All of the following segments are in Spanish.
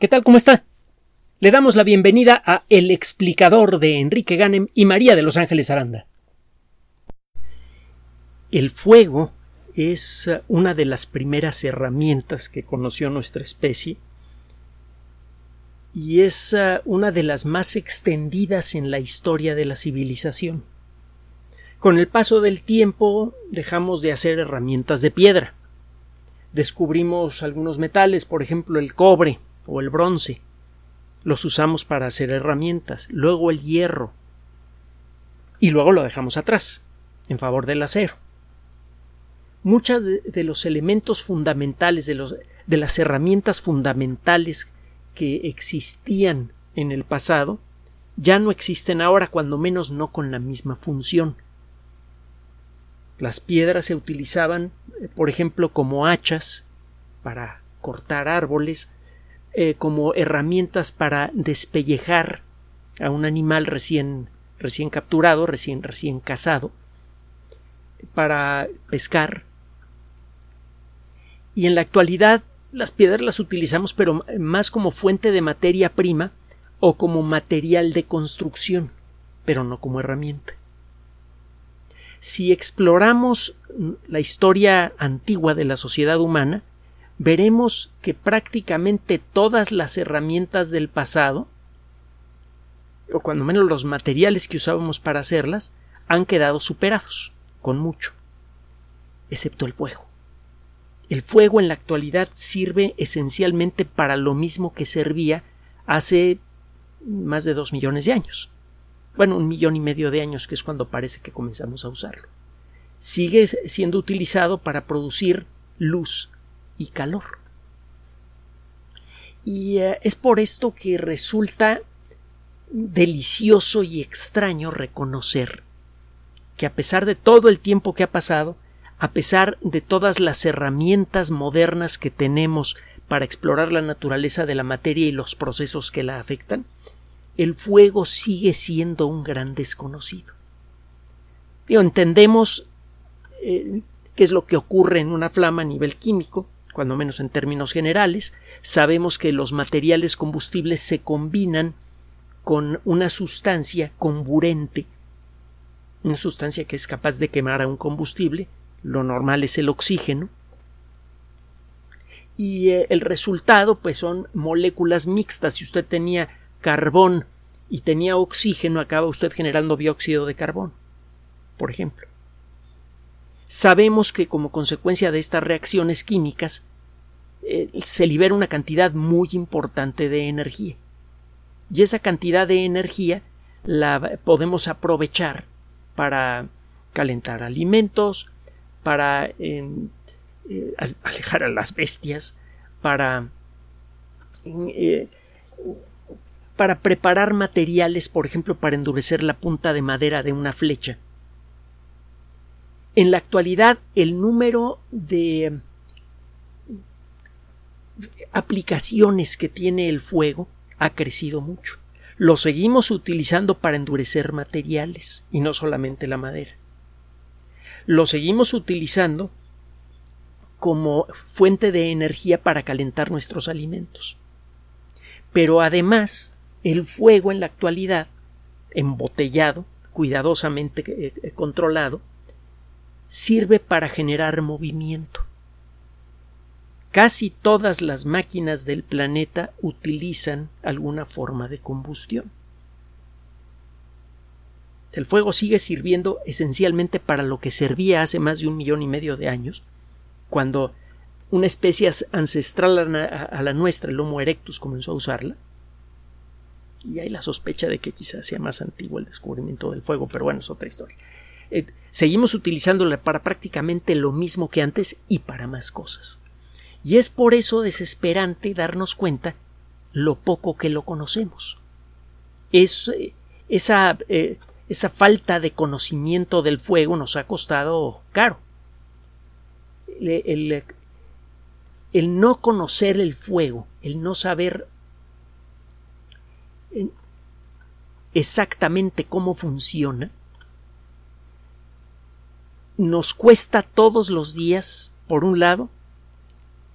¿Qué tal? ¿Cómo está? Le damos la bienvenida a El explicador de Enrique Ganem y María de Los Ángeles Aranda. El fuego es uh, una de las primeras herramientas que conoció nuestra especie y es uh, una de las más extendidas en la historia de la civilización. Con el paso del tiempo dejamos de hacer herramientas de piedra. Descubrimos algunos metales, por ejemplo el cobre, o el bronce. Los usamos para hacer herramientas, luego el hierro. Y luego lo dejamos atrás, en favor del acero. Muchos de, los elementos fundamentales, de, los, de las herramientas fundamentales que existían en el pasado, ya no existen ahora, cuando menos no con la misma función. Las piedras se utilizaban, eh, por ejemplo, como hachas para cortar árboles, eh, como herramientas para despellejar a un animal recién, recién capturado, recién, recién cazado, para pescar. Y en la actualidad las piedras las utilizamos pero más como fuente de materia prima o como material de construcción, pero no como herramienta. Si exploramos la historia antigua de la sociedad humana, veremos que prácticamente todas las herramientas del pasado, o cuando menos los materiales que usábamos para hacerlas, han quedado superados, con mucho, excepto el fuego. El fuego en la actualidad sirve esencialmente para lo mismo que servía hace más de dos millones de años. Bueno, un millón y medio de años, que es cuando parece que comenzamos a usarlo. Sigue siendo utilizado para producir luz y calor. Y eh, es por esto que resulta delicioso y extraño reconocer que a pesar de todo el tiempo que ha pasado, a pesar de todas las herramientas modernas que tenemos para explorar la naturaleza de la materia y los procesos que la afectan, el fuego sigue siendo un gran desconocido. entendemos eh, qué es lo que ocurre en una flama a nivel químico, cuando menos en términos generales, sabemos que los materiales combustibles se combinan con una sustancia comburente, una sustancia que es capaz de quemar a un combustible, lo normal es el oxígeno, y eh, el resultado pues son moléculas mixtas. Si usted tenía carbón y tenía oxígeno, acaba usted generando dióxido de carbón, por ejemplo. Sabemos que como consecuencia de estas reacciones químicas eh, se libera una cantidad muy importante de energía. Y esa cantidad de energía la podemos aprovechar para calentar alimentos, para em, eh, alejar a las bestias, para, eh, para preparar materiales, por ejemplo, para endurecer la punta de madera de una flecha. En la actualidad, el número de aplicaciones que tiene el fuego ha crecido mucho. Lo seguimos utilizando para endurecer materiales y no solamente la madera. Lo seguimos utilizando como fuente de energía para calentar nuestros alimentos. Pero además, el fuego en la actualidad, embotellado, cuidadosamente eh, controlado, sirve para generar movimiento. Casi todas las máquinas del planeta utilizan alguna forma de combustión. El fuego sigue sirviendo esencialmente para lo que servía hace más de un millón y medio de años, cuando una especie ancestral a la nuestra, el Homo erectus, comenzó a usarla. Y hay la sospecha de que quizás sea más antiguo el descubrimiento del fuego, pero bueno, es otra historia. Eh, seguimos utilizándola para prácticamente lo mismo que antes y para más cosas. Y es por eso desesperante darnos cuenta lo poco que lo conocemos. Es, eh, esa, eh, esa falta de conocimiento del fuego nos ha costado caro. El, el, no conocer el fuego, el no saber exactamente cómo funciona, nos cuesta todos los días, por un lado,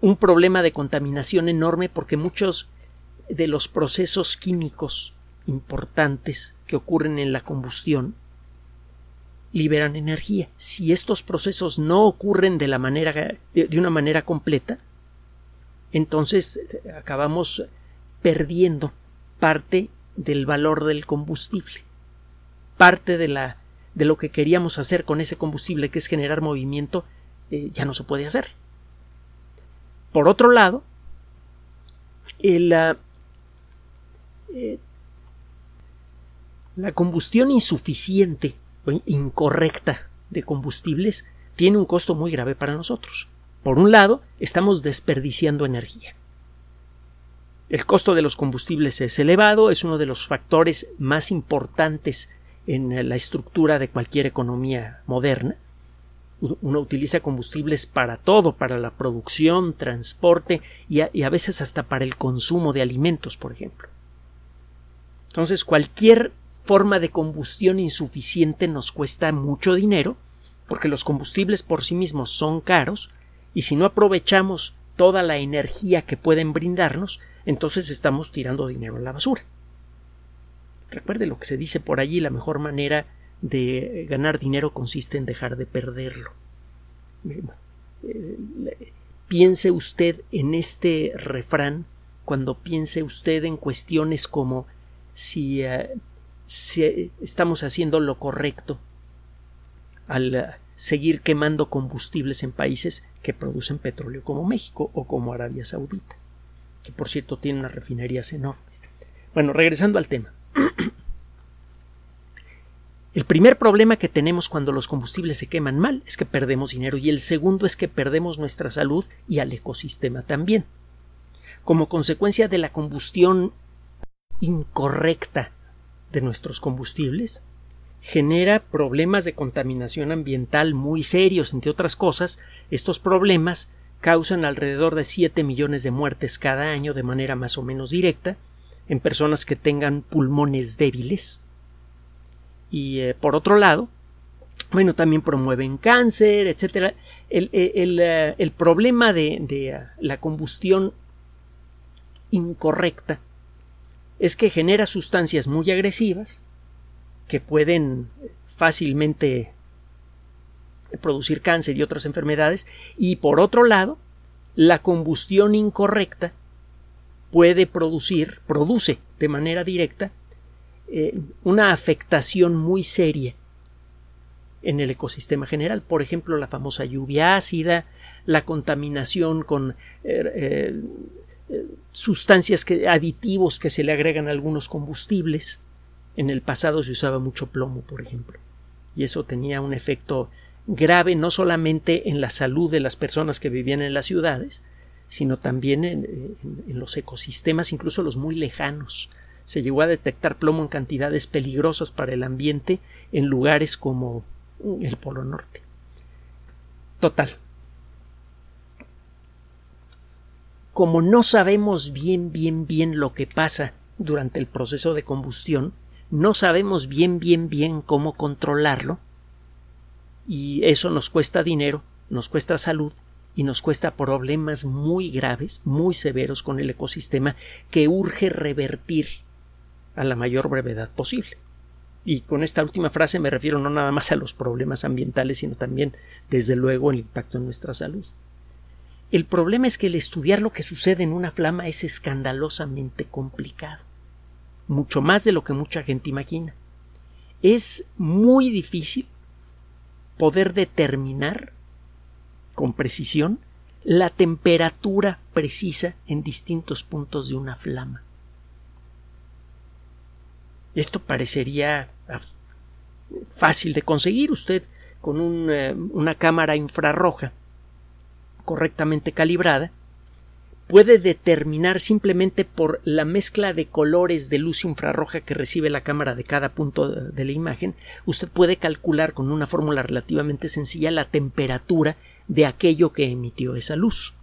un problema de contaminación enorme porque muchos de los procesos químicos importantes que ocurren en la combustión liberan energía. Si estos procesos no ocurren de la manera de una manera completa, entonces acabamos perdiendo parte del valor del combustible, parte de la de lo que queríamos hacer con ese combustible, que es generar movimiento, eh, ya no se puede hacer. Por otro lado, la, eh, la combustión insuficiente o incorrecta de combustibles tiene un costo muy grave para nosotros. Por un lado, estamos desperdiciando energía. El costo de los combustibles es elevado, es uno de los factores más importantes en la estructura de cualquier economía moderna. Uno utiliza combustibles para todo, para la producción, transporte y a, veces hasta para el consumo de alimentos, por ejemplo. Entonces, cualquier forma de combustión insuficiente nos cuesta mucho dinero, porque los combustibles por sí mismos son caros, y si no aprovechamos toda la energía que pueden brindarnos, entonces estamos tirando dinero a la basura. Recuerde lo que se dice por allí, la mejor manera de ganar dinero consiste en dejar de perderlo. Eh, piense usted en este refrán cuando piense usted en cuestiones como si, eh, estamos haciendo lo correcto al eh, seguir quemando combustibles en países que producen petróleo como México o como Arabia Saudita, que por cierto tiene unas refinerías enormes. Bueno, regresando al tema. El primer problema que tenemos cuando los combustibles se queman mal es que perdemos dinero y el segundo es que perdemos nuestra salud y al ecosistema también. Como consecuencia de la combustión incorrecta de nuestros combustibles, genera problemas de contaminación ambiental muy serios, entre otras cosas, estos problemas causan alrededor de 7 millones de muertes cada año de manera más o menos directa en personas que tengan pulmones débiles. Y eh, por otro lado, bueno, también promueven cáncer, etcétera. El, eh, el, problema de, de la combustión incorrecta es que genera sustancias muy agresivas que pueden fácilmente producir cáncer y otras enfermedades y por otro lado la combustión incorrecta puede producir produce de manera directa eh, una afectación muy seria en el ecosistema general. Por ejemplo la famosa lluvia ácida la contaminación con eh, eh, sustancias que, aditivos que se le agregan a algunos combustibles. En el pasado se usaba mucho plomo, por ejemplo, y eso tenía un efecto grave no solamente en la salud de las personas que vivían en las ciudades, sino también en, los ecosistemas, incluso los muy lejanos. Se llegó a detectar plomo en cantidades peligrosas para el ambiente en lugares como el Polo Norte. Total. Como no sabemos bien, bien, bien lo que pasa durante el proceso de combustión, no sabemos bien, bien, bien cómo controlarlo y eso nos cuesta dinero, nos cuesta salud y nos cuesta problemas muy graves, muy severos con el ecosistema que urge revertir a la mayor brevedad posible. Y con esta última frase me refiero no nada más a los problemas ambientales, sino también, desde luego, el impacto en nuestra salud. El problema es que el estudiar lo que sucede en una flama es escandalosamente complicado mucho más de lo que mucha gente imagina. Es muy difícil poder determinar con precisión la temperatura precisa en distintos puntos de una flama. Esto parecería fácil de conseguir. Usted con eh, una cámara infrarroja correctamente calibrada puede determinar simplemente por la mezcla de colores de luz infrarroja que recibe la cámara de cada punto de la imagen, usted puede calcular con una fórmula relativamente sencilla la temperatura de aquello que emitió esa luz.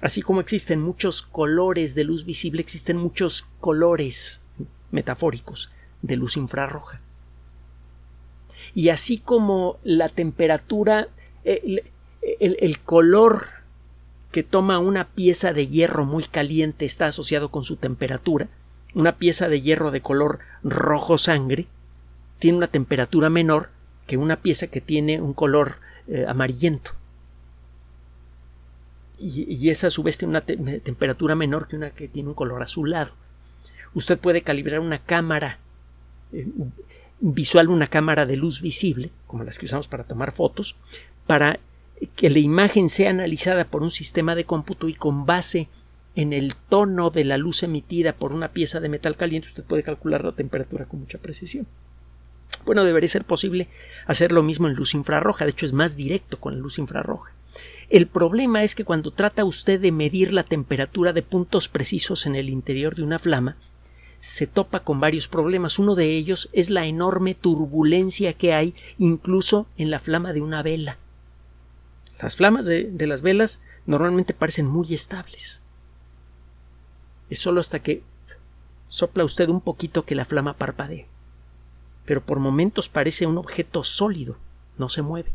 Así como existen muchos colores de luz visible, existen muchos colores metafóricos de luz infrarroja. Y así como la temperatura, el, el color que toma una pieza de hierro muy caliente, está asociado con su temperatura, una pieza de hierro de color rojo sangre, tiene una temperatura menor que una pieza que tiene un color eh, amarillento. Y, esa a su vez tiene una temperatura menor que una que tiene un color azulado. Usted puede calibrar una cámara eh, visual, una cámara de luz visible, como las que usamos para tomar fotos, para que la imagen sea analizada por un sistema de cómputo y con base en el tono de la luz emitida por una pieza de metal caliente usted puede calcular la temperatura con mucha precisión. Bueno, debería ser posible hacer lo mismo en luz infrarroja, de hecho es más directo con la luz infrarroja. El problema es que cuando trata usted de medir la temperatura de puntos precisos en el interior de una flama, se topa con varios problemas. Uno de ellos es la enorme turbulencia que hay incluso en la flama de una vela. Las flamas de, las velas normalmente parecen muy estables. Es solo hasta que sopla usted un poquito que la flama parpadea. Pero por momentos parece un objeto sólido, no se mueve.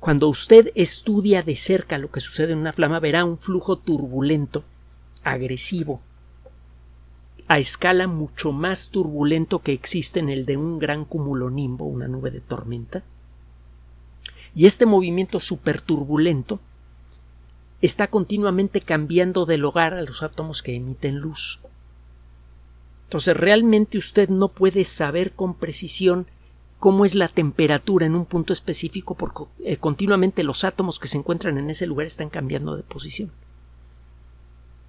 Cuando usted estudia de cerca lo que sucede en una flama, verá un flujo turbulento, agresivo, a escala mucho más turbulento que existe en el de un gran cumulonimbo, una nube de tormenta. Y este movimiento superturbulento está continuamente cambiando de lugar a los átomos que emiten luz. Entonces realmente usted no puede saber con precisión cómo es la temperatura en un punto específico porque eh, continuamente los átomos que se encuentran en ese lugar están cambiando de posición.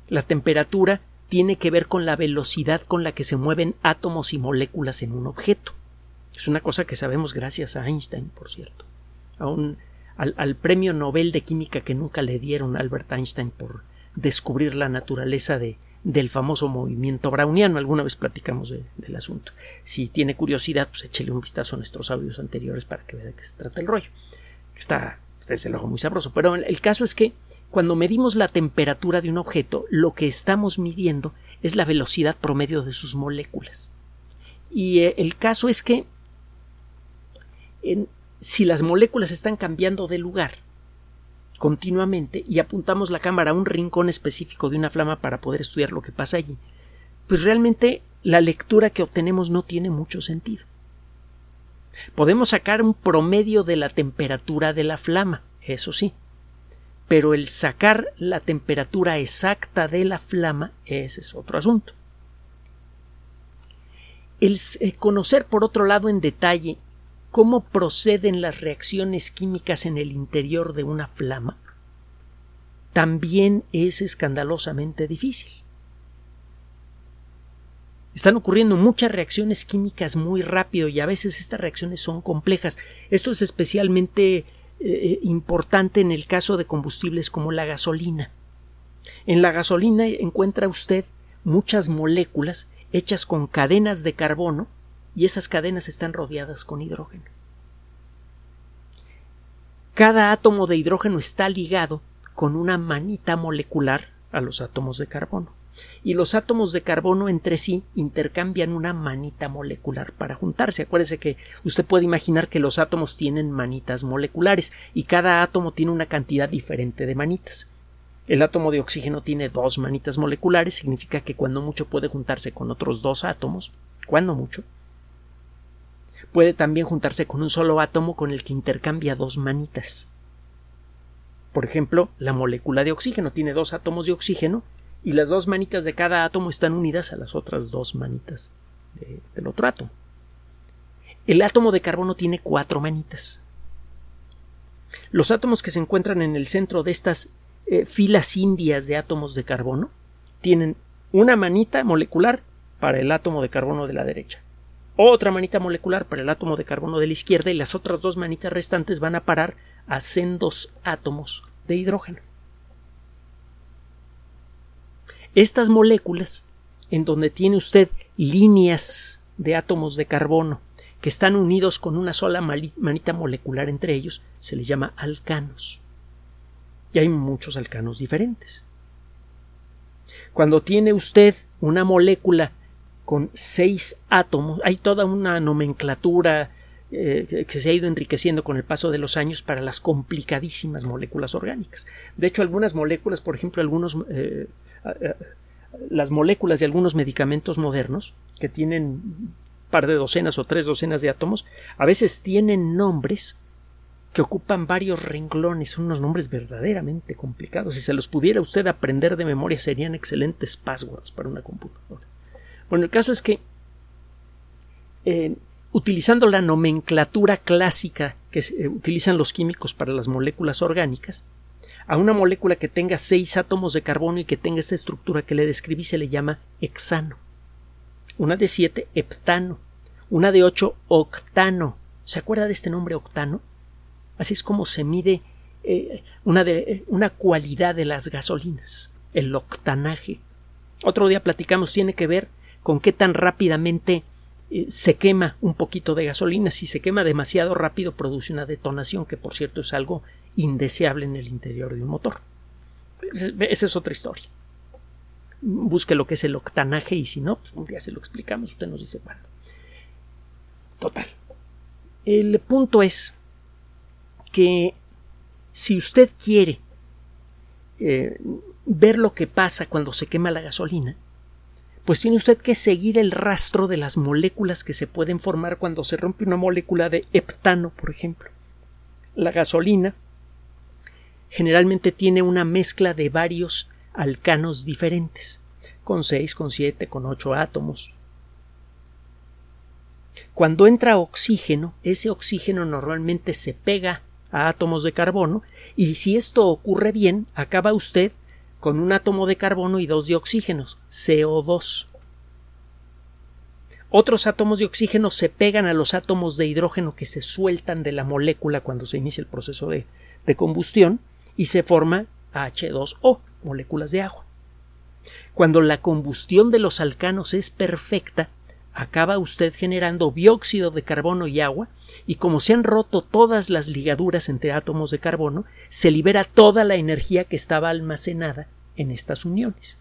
La temperatura tiene que ver con la velocidad con la que se mueven átomos y moléculas en un objeto. Es una cosa que sabemos gracias a Einstein, por cierto. A un al, premio Nobel de Química que nunca le dieron a Albert Einstein por descubrir la naturaleza de, del famoso movimiento browniano. Alguna vez platicamos del asunto. Si tiene curiosidad, pues échele un vistazo a nuestros audios anteriores para que vea de qué se trata el rollo. Está, desde luego, muy sabroso. Pero el caso es que cuando medimos la temperatura de un objeto, lo que estamos midiendo es la velocidad promedio de sus moléculas. Y eh, el caso es que si las moléculas están cambiando de lugar continuamente y apuntamos la cámara a un rincón específico de una flama para poder estudiar lo que pasa allí, pues realmente la lectura que obtenemos no tiene mucho sentido. Podemos sacar un promedio de la temperatura de la flama, eso sí, pero el sacar la temperatura exacta de la flama, ese es otro asunto. El eh, conocer, por otro lado, en detalle cómo proceden las reacciones químicas en el interior de una flama, también es escandalosamente difícil. Están ocurriendo muchas reacciones químicas muy rápido y a veces estas reacciones son complejas. Esto es especialmente eh, importante en el caso de combustibles como la gasolina. En la gasolina encuentra usted muchas moléculas hechas con cadenas de carbono y esas cadenas están rodeadas con hidrógeno. Cada átomo de hidrógeno está ligado con una manita molecular a los átomos de carbono. Y los átomos de carbono entre sí intercambian una manita molecular para juntarse. Acuérdese que usted puede imaginar que los átomos tienen manitas moleculares y cada átomo tiene una cantidad diferente de manitas. El átomo de oxígeno tiene dos manitas moleculares, significa que cuando mucho puede juntarse con otros dos átomos, cuando mucho, puede también juntarse con un solo átomo con el que intercambia dos manitas. Por ejemplo, la molécula de oxígeno tiene dos átomos de oxígeno y las dos manitas de cada átomo están unidas a las otras dos manitas del otro átomo. El átomo de carbono tiene cuatro manitas. Los átomos que se encuentran en el centro de estas eh, filas indias de átomos de carbono tienen una manita molecular para el átomo de carbono de la derecha otra manita molecular para el átomo de carbono de la izquierda y las otras dos manitas restantes van a parar a sendos átomos de hidrógeno. Estas moléculas, en donde tiene usted líneas de átomos de carbono que están unidos con una sola manita molecular entre ellos, se les llama alcanos. Y hay muchos alcanos diferentes. Cuando tiene usted una molécula con seis átomos. Hay toda una nomenclatura eh, que se ha ido enriqueciendo con el paso de los años para las complicadísimas moléculas orgánicas. De hecho, algunas moléculas, por ejemplo, algunos, eh, las moléculas de algunos medicamentos modernos que tienen un par de docenas o tres docenas de átomos, a veces tienen nombres que ocupan varios renglones, son unos nombres verdaderamente complicados. Si se los pudiera usted aprender de memoria, serían excelentes passwords para una computadora. Bueno, el caso es que eh, utilizando la nomenclatura clásica que eh, utilizan los químicos para las moléculas orgánicas, a una molécula que tenga seis átomos de carbono y que tenga esa estructura que le describí se le llama hexano. Una de siete, heptano. Una de ocho, octano. ¿Se acuerda de este nombre octano? Así es como se mide eh, una, una cualidad de las gasolinas, el octanaje. Otro día platicamos, tiene que ver con qué tan rápidamente eh, se quema un poquito de gasolina. Si se quema demasiado rápido produce una detonación, que por cierto es algo indeseable en el interior de un motor. Esa es otra historia. Busque lo que es el octanaje y si no, pues un día se lo explicamos, usted nos dice cuándo. Total. El punto es que si usted quiere eh, ver lo que pasa cuando se quema la gasolina, pues tiene usted que seguir el rastro de las moléculas que se pueden formar cuando se rompe una molécula de heptano, por ejemplo. La gasolina generalmente tiene una mezcla de varios alcanos diferentes, con 6, con 7, con 8 átomos. Cuando entra oxígeno, ese oxígeno normalmente se pega a átomos de carbono y si esto ocurre bien, acaba usted con un átomo de carbono y dos de oxígenos, CO2. Otros átomos de oxígeno se pegan a los átomos de hidrógeno que se sueltan de la molécula cuando se inicia el proceso de, de combustión y se forma H2O, moléculas de agua. Cuando la combustión de los alcanos es perfecta, acaba usted generando dióxido de carbono y agua, y como se han roto todas las ligaduras entre átomos de carbono, se libera toda la energía que estaba almacenada en estas uniones.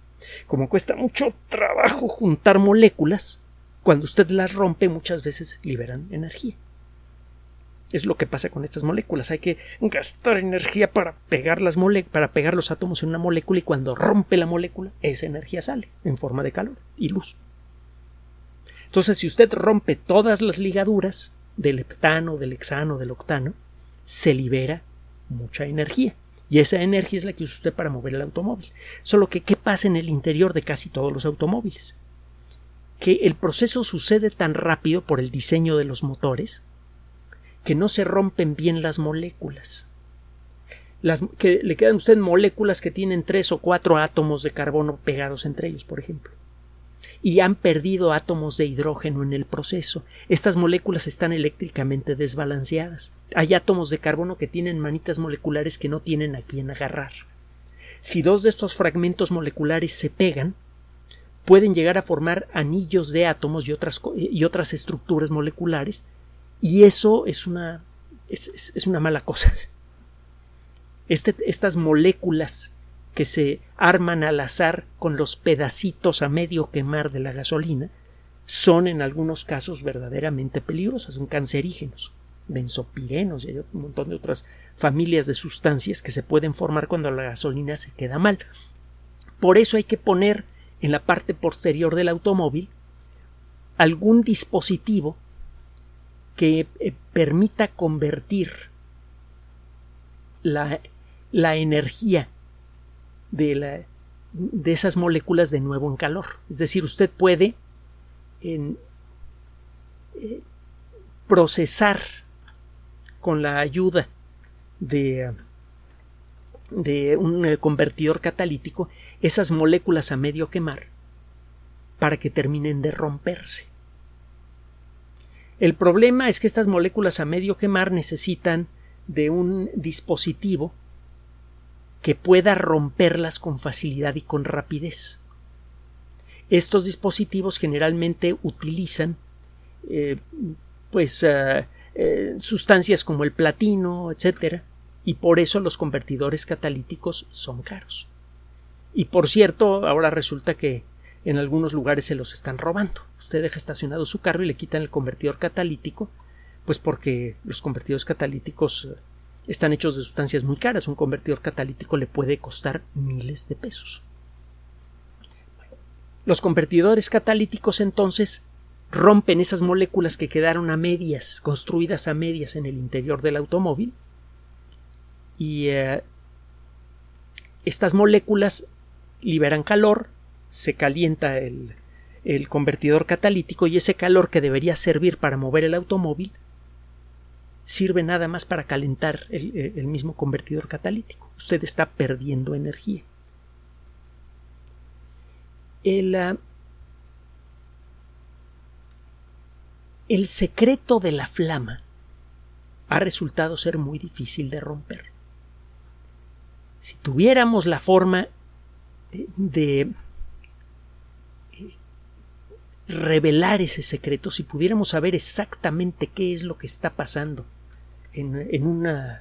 Como cuesta mucho trabajo juntar moléculas, cuando usted las rompe muchas veces liberan energía. Es lo que pasa con estas moléculas. Hay que gastar energía para pegar, las para pegar los átomos en una molécula y cuando rompe la molécula, esa energía sale en forma de calor y luz. Entonces, si usted rompe todas las ligaduras del heptano, del hexano, del octano, se libera mucha energía. Y esa energía es la que usa usted para mover el automóvil. Solo que, ¿qué pasa en el interior de casi todos los automóviles? Que el proceso sucede tan rápido por el diseño de los motores que no se rompen bien las moléculas. Las, que le quedan a usted moléculas que tienen tres o cuatro átomos de carbono pegados entre ellos, por ejemplo y han perdido átomos de hidrógeno en el proceso. Estas moléculas están eléctricamente desbalanceadas. Hay átomos de carbono que tienen manitas moleculares que no tienen a quien agarrar. Si dos de estos fragmentos moleculares se pegan, pueden llegar a formar anillos de átomos y otras, y otras estructuras moleculares, y eso es una, es, es una mala cosa. Este, estas moléculas que se arman al azar con los pedacitos a medio quemar de la gasolina son en algunos casos verdaderamente peligrosas, son cancerígenos, benzopirenos y hay un montón de otras familias de sustancias que se pueden formar cuando la gasolina se queda mal. Por eso hay que poner en la parte posterior del automóvil algún dispositivo que eh, permita convertir la, la energía de, la, de esas moléculas de nuevo en calor. Es decir, usted puede eh, procesar con la ayuda de, de un eh, convertidor catalítico esas moléculas a medio quemar para que terminen de romperse. El problema es que estas moléculas a medio quemar necesitan de un dispositivo que pueda romperlas con facilidad y con rapidez. Estos dispositivos generalmente utilizan eh, pues eh, eh, sustancias como el platino, etcétera, y por eso los convertidores catalíticos son caros. Y por cierto, ahora resulta que en algunos lugares se los están robando. Usted deja estacionado su carro y le quitan el convertidor catalítico Pues porque los convertidores catalíticos están hechos de sustancias muy caras. Un convertidor catalítico le puede costar miles de pesos. Los convertidores catalíticos entonces rompen esas moléculas que quedaron a medias, construidas a medias en el interior del automóvil, y eh, estas moléculas liberan calor, se calienta el, convertidor catalítico y ese calor que debería servir para mover el automóvil sirve nada más para calentar el, mismo convertidor catalítico. Usted está perdiendo energía. El, ah, el secreto de la flama ha resultado ser muy difícil de romper. Si tuviéramos la forma de eh, revelar ese secreto, si pudiéramos saber exactamente qué es lo que está pasando eh,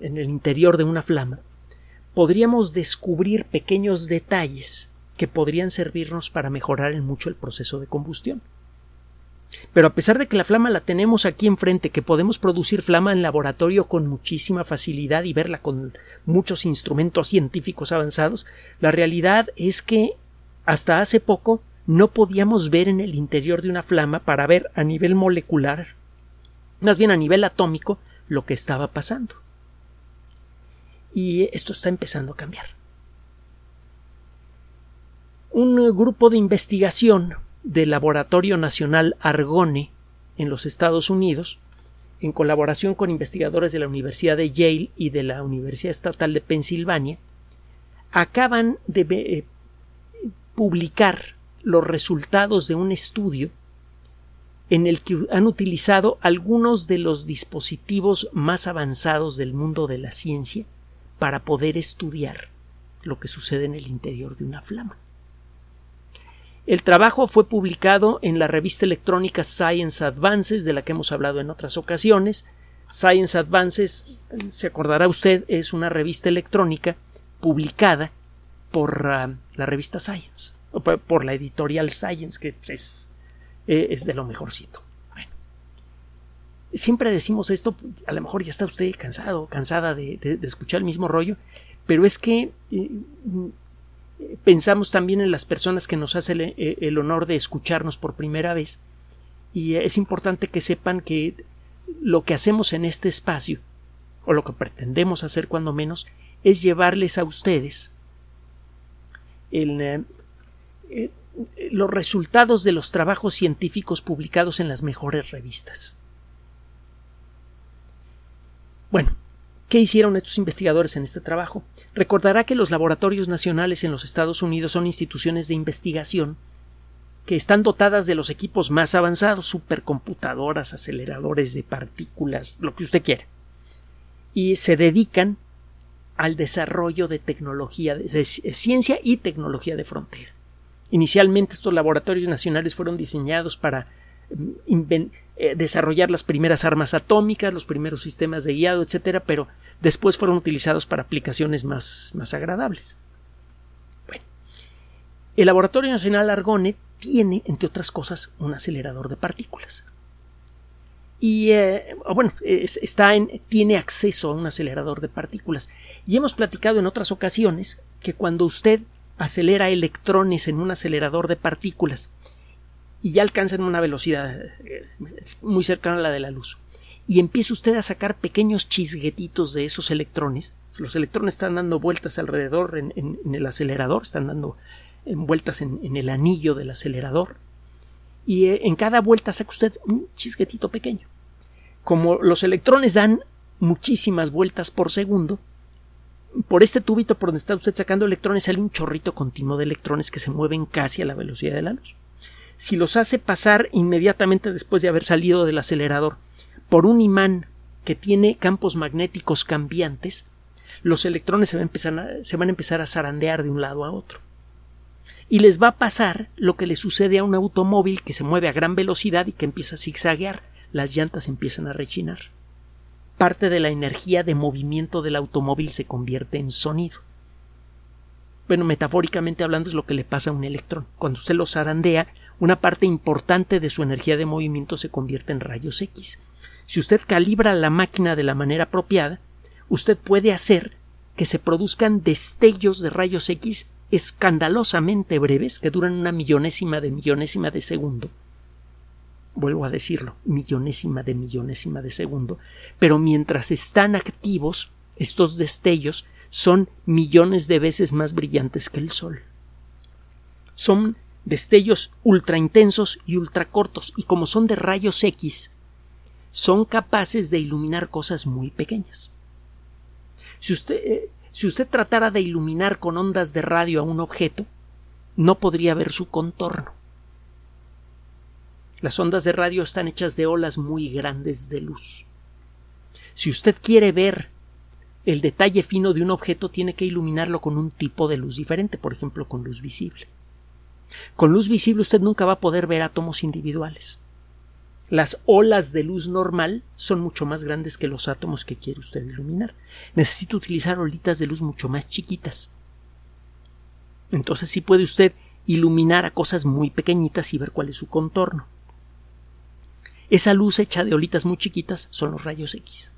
en el interior de una flama, podríamos descubrir pequeños detalles que podrían servirnos para mejorar en mucho el proceso de combustión. Pero a pesar de que la flama la tenemos aquí enfrente, que podemos producir flama en laboratorio con muchísima facilidad y verla con muchos instrumentos científicos avanzados, la realidad es que hasta hace poco no podíamos ver en el interior de una flama para ver a nivel molecular, más bien a nivel atómico, lo que estaba pasando. Y esto está empezando a cambiar. Un grupo de investigación del Laboratorio Nacional Argone en los Estados Unidos, en colaboración con investigadores de la Universidad de Yale y de la Universidad Estatal de Pensilvania, acaban de eh, publicar los resultados de un estudio en el que han utilizado algunos de los dispositivos más avanzados del mundo de la ciencia para poder estudiar lo que sucede en el interior de una flama. El trabajo fue publicado en la revista electrónica Science Advances, de la que hemos hablado en otras ocasiones. Science Advances, se acordará usted, es una revista electrónica publicada por ah, la revista Science, por la editorial Science, que es, eh, es de lo mejorcito. Bueno, siempre decimos esto, a lo mejor ya está usted cansado, cansada de, escuchar el mismo rollo, pero es que eh, pensamos también en las personas que nos hacen eh, el, honor de escucharnos por primera vez y es importante que sepan que lo que hacemos en este espacio o lo que pretendemos hacer cuando menos es llevarles a ustedes eh, los resultados de los trabajos científicos publicados en las mejores revistas. Bueno, ¿qué hicieron estos investigadores en este trabajo? Recordará que los laboratorios nacionales en los Estados Unidos son instituciones de investigación que están dotadas de los equipos más avanzados, supercomputadoras, aceleradores de partículas, lo que usted quiera, y se dedican al desarrollo de tecnología, de ciencia y tecnología de frontera. Inicialmente estos laboratorios nacionales fueron diseñados para mm, eh, desarrollar las primeras armas atómicas, los primeros sistemas de guiado, etcétera, pero después fueron utilizados para aplicaciones más, más agradables. El Laboratorio Nacional Argone tiene, entre otras cosas, un acelerador de partículas. Y eh, bueno, está en, tiene acceso a un acelerador de partículas. Y hemos platicado en otras ocasiones que cuando usted acelera electrones en un acelerador de partículas y ya alcanzan una velocidad eh, muy cercana a la de la luz, y empieza usted a sacar pequeños chisguetitos de esos electrones. Los electrones están dando vueltas alrededor en, el acelerador, están dando vueltas en, el anillo del acelerador. Y eh, en cada vuelta saca usted un chisguetito pequeño. Como los electrones dan muchísimas vueltas por segundo, por este tubito por donde está usted sacando electrones sale un chorrito continuo de electrones que se mueven casi a la velocidad de la luz. Si los hace pasar inmediatamente después de haber salido del acelerador por un imán que tiene campos magnéticos cambiantes, los electrones se van, a empezar a, zarandear de un lado a otro. Y les va a pasar lo que le sucede a un automóvil que se mueve a gran velocidad y que empieza a zigzaguear. Las llantas empiezan a rechinar. Parte de la energía de movimiento del automóvil se convierte en sonido. Bueno, metafóricamente hablando es lo que le pasa a un electrón. Cuando usted lo zarandea, una parte importante de su energía de movimiento se convierte en rayos X. Si usted calibra la máquina de la manera apropiada, usted puede hacer que se produzcan destellos de rayos X escandalosamente breves que duran una millonésima de millonésima de segundo. Vuelvo a decirlo, millonésima de millonésima de segundo. Pero mientras están activos, estos destellos son millones de veces más brillantes que el Sol. Son destellos ultra intensos y ultra cortos, y como son de rayos X, son capaces de iluminar cosas muy pequeñas. Si usted, eh, si usted tratara de iluminar con ondas de radio a un objeto, no podría ver su contorno. Las ondas de radio están hechas de olas muy grandes de luz. Si usted quiere ver el detalle fino de un objeto, tiene que iluminarlo con un tipo de luz diferente, por ejemplo, con luz visible. Con luz visible usted nunca va a poder ver átomos individuales. Las olas de luz normal son mucho más grandes que los átomos que quiere usted iluminar. Necesita utilizar olitas de luz mucho más chiquitas. Entonces sí puede usted iluminar a cosas muy pequeñitas y ver cuál es su contorno. Esa luz hecha de olitas muy chiquitas son los rayos X.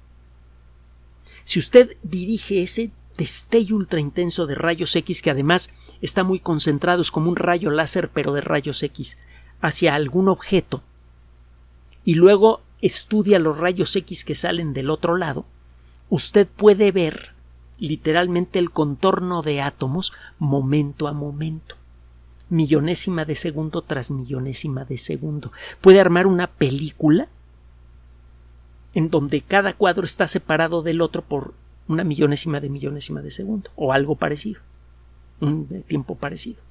Si usted dirige ese destello ultra intenso de rayos X que además está muy concentrado, es como un rayo láser pero de rayos X, hacia algún objeto, y luego estudia los rayos X que salen del otro lado, usted puede ver literalmente el contorno de átomos momento a momento, millonésima de segundo tras millonésima de segundo. Puede armar una película en donde cada cuadro está separado del otro por una millonésima de millonésima de segundo o algo parecido, un tiempo parecido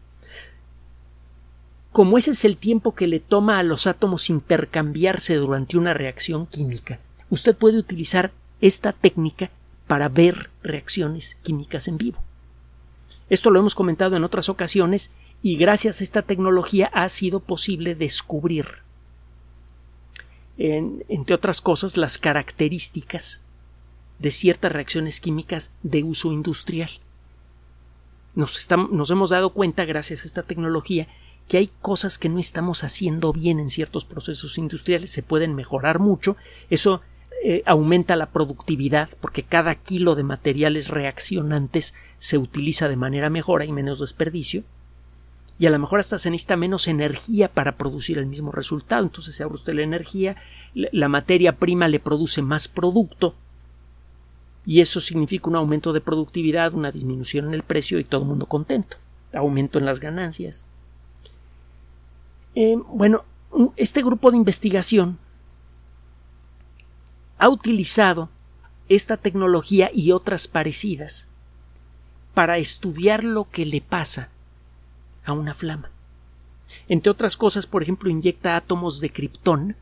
como ese es el tiempo que le toma a los átomos intercambiarse durante una reacción química, usted puede utilizar esta técnica para ver reacciones químicas en vivo. Esto lo hemos comentado en otras ocasiones y gracias a esta tecnología ha sido posible descubrir, entre otras cosas, las características de ciertas reacciones químicas de uso industrial. Nos, hemos dado cuenta, gracias a esta tecnología, que hay cosas que no estamos haciendo bien en ciertos procesos industriales, se pueden mejorar mucho, eso eh, aumenta la productividad porque cada kilo de materiales reaccionantes se utiliza de manera mejor, hay menos desperdicio y a lo mejor hasta se necesita menos energía para producir el mismo resultado, entonces se ahorra usted la energía, la materia prima le produce más producto y eso significa un aumento de productividad, una disminución en el precio y todo el mundo contento, aumento en las ganancias. Eh, bueno, este grupo de investigación ha utilizado esta tecnología y otras parecidas para estudiar lo que le pasa a una flama. Entre otras cosas, por ejemplo, inyecta átomos de criptón,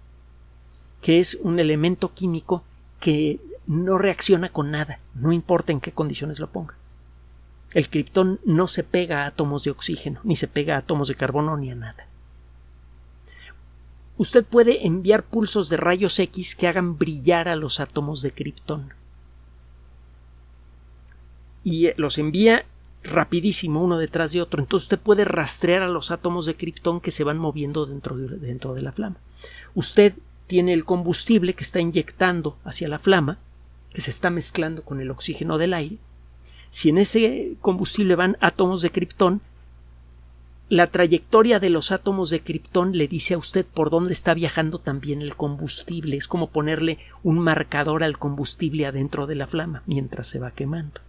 que es un elemento químico que no reacciona con nada, no importa en qué condiciones lo ponga. El criptón no se pega a átomos de oxígeno, ni se pega a átomos de carbono, ni a nada usted puede enviar pulsos de rayos X que hagan brillar a los átomos de criptón. Y eh, los envía rapidísimo uno detrás de otro. Entonces usted puede rastrear a los átomos de criptón que se van moviendo dentro de, dentro de la flama. Usted tiene el combustible que está inyectando hacia la flama, que se está mezclando con el oxígeno del aire. Si en ese combustible van átomos de criptón, la trayectoria de los átomos de criptón le dice a usted por dónde está viajando también el combustible. Es como ponerle un marcador al combustible adentro de la flama mientras se va quemando.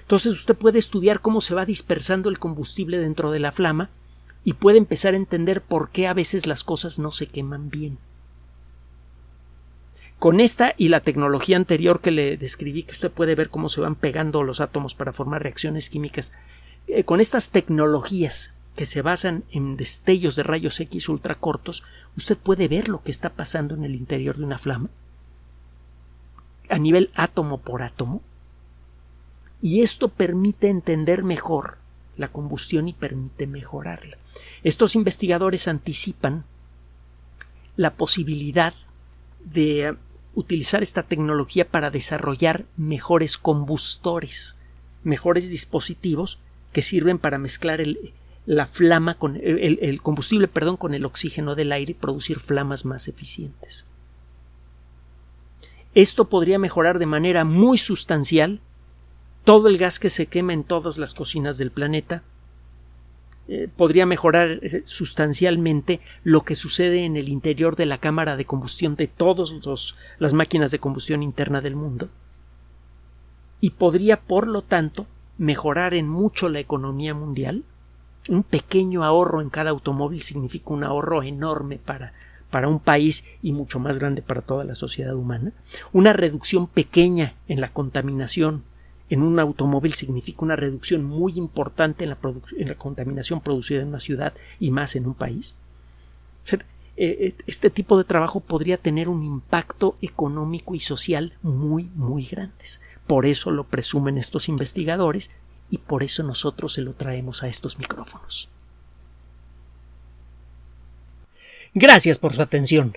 Entonces usted puede estudiar cómo se va dispersando el combustible dentro de la flama y puede empezar a entender por qué a veces las cosas no se queman bien. Con esta y la tecnología anterior que le describí, que usted puede ver cómo se van pegando los átomos para formar reacciones químicas eh, con estas tecnologías que se basan en destellos de rayos X ultracortos, usted puede ver lo que está pasando en el interior de una flama a nivel átomo por átomo y esto permite entender mejor la combustión y permite mejorarla. Estos investigadores anticipan la posibilidad de utilizar esta tecnología para desarrollar mejores combustores, mejores dispositivos que sirven para mezclar el, la flama con el, combustible, perdón, con el oxígeno del aire y producir flamas más eficientes. Esto podría mejorar de manera muy sustancial todo el gas que se quema en todas las cocinas del planeta. Eh, podría mejorar eh, sustancialmente lo que sucede en el interior de la cámara de combustión de todas las máquinas de combustión interna del mundo. Y podría, por lo tanto, mejorar en mucho la economía mundial. Un pequeño ahorro en cada automóvil significa un ahorro enorme para, para un país y mucho más grande para toda la sociedad humana. Una reducción pequeña en la contaminación en un automóvil significa una reducción muy importante en la, contaminación producida en una ciudad y más en un país. Eh, eh, este tipo de trabajo podría tener un impacto económico y social muy, muy grandes. Por eso lo presumen estos investigadores y por eso nosotros se lo traemos a estos micrófonos. Gracias por su atención.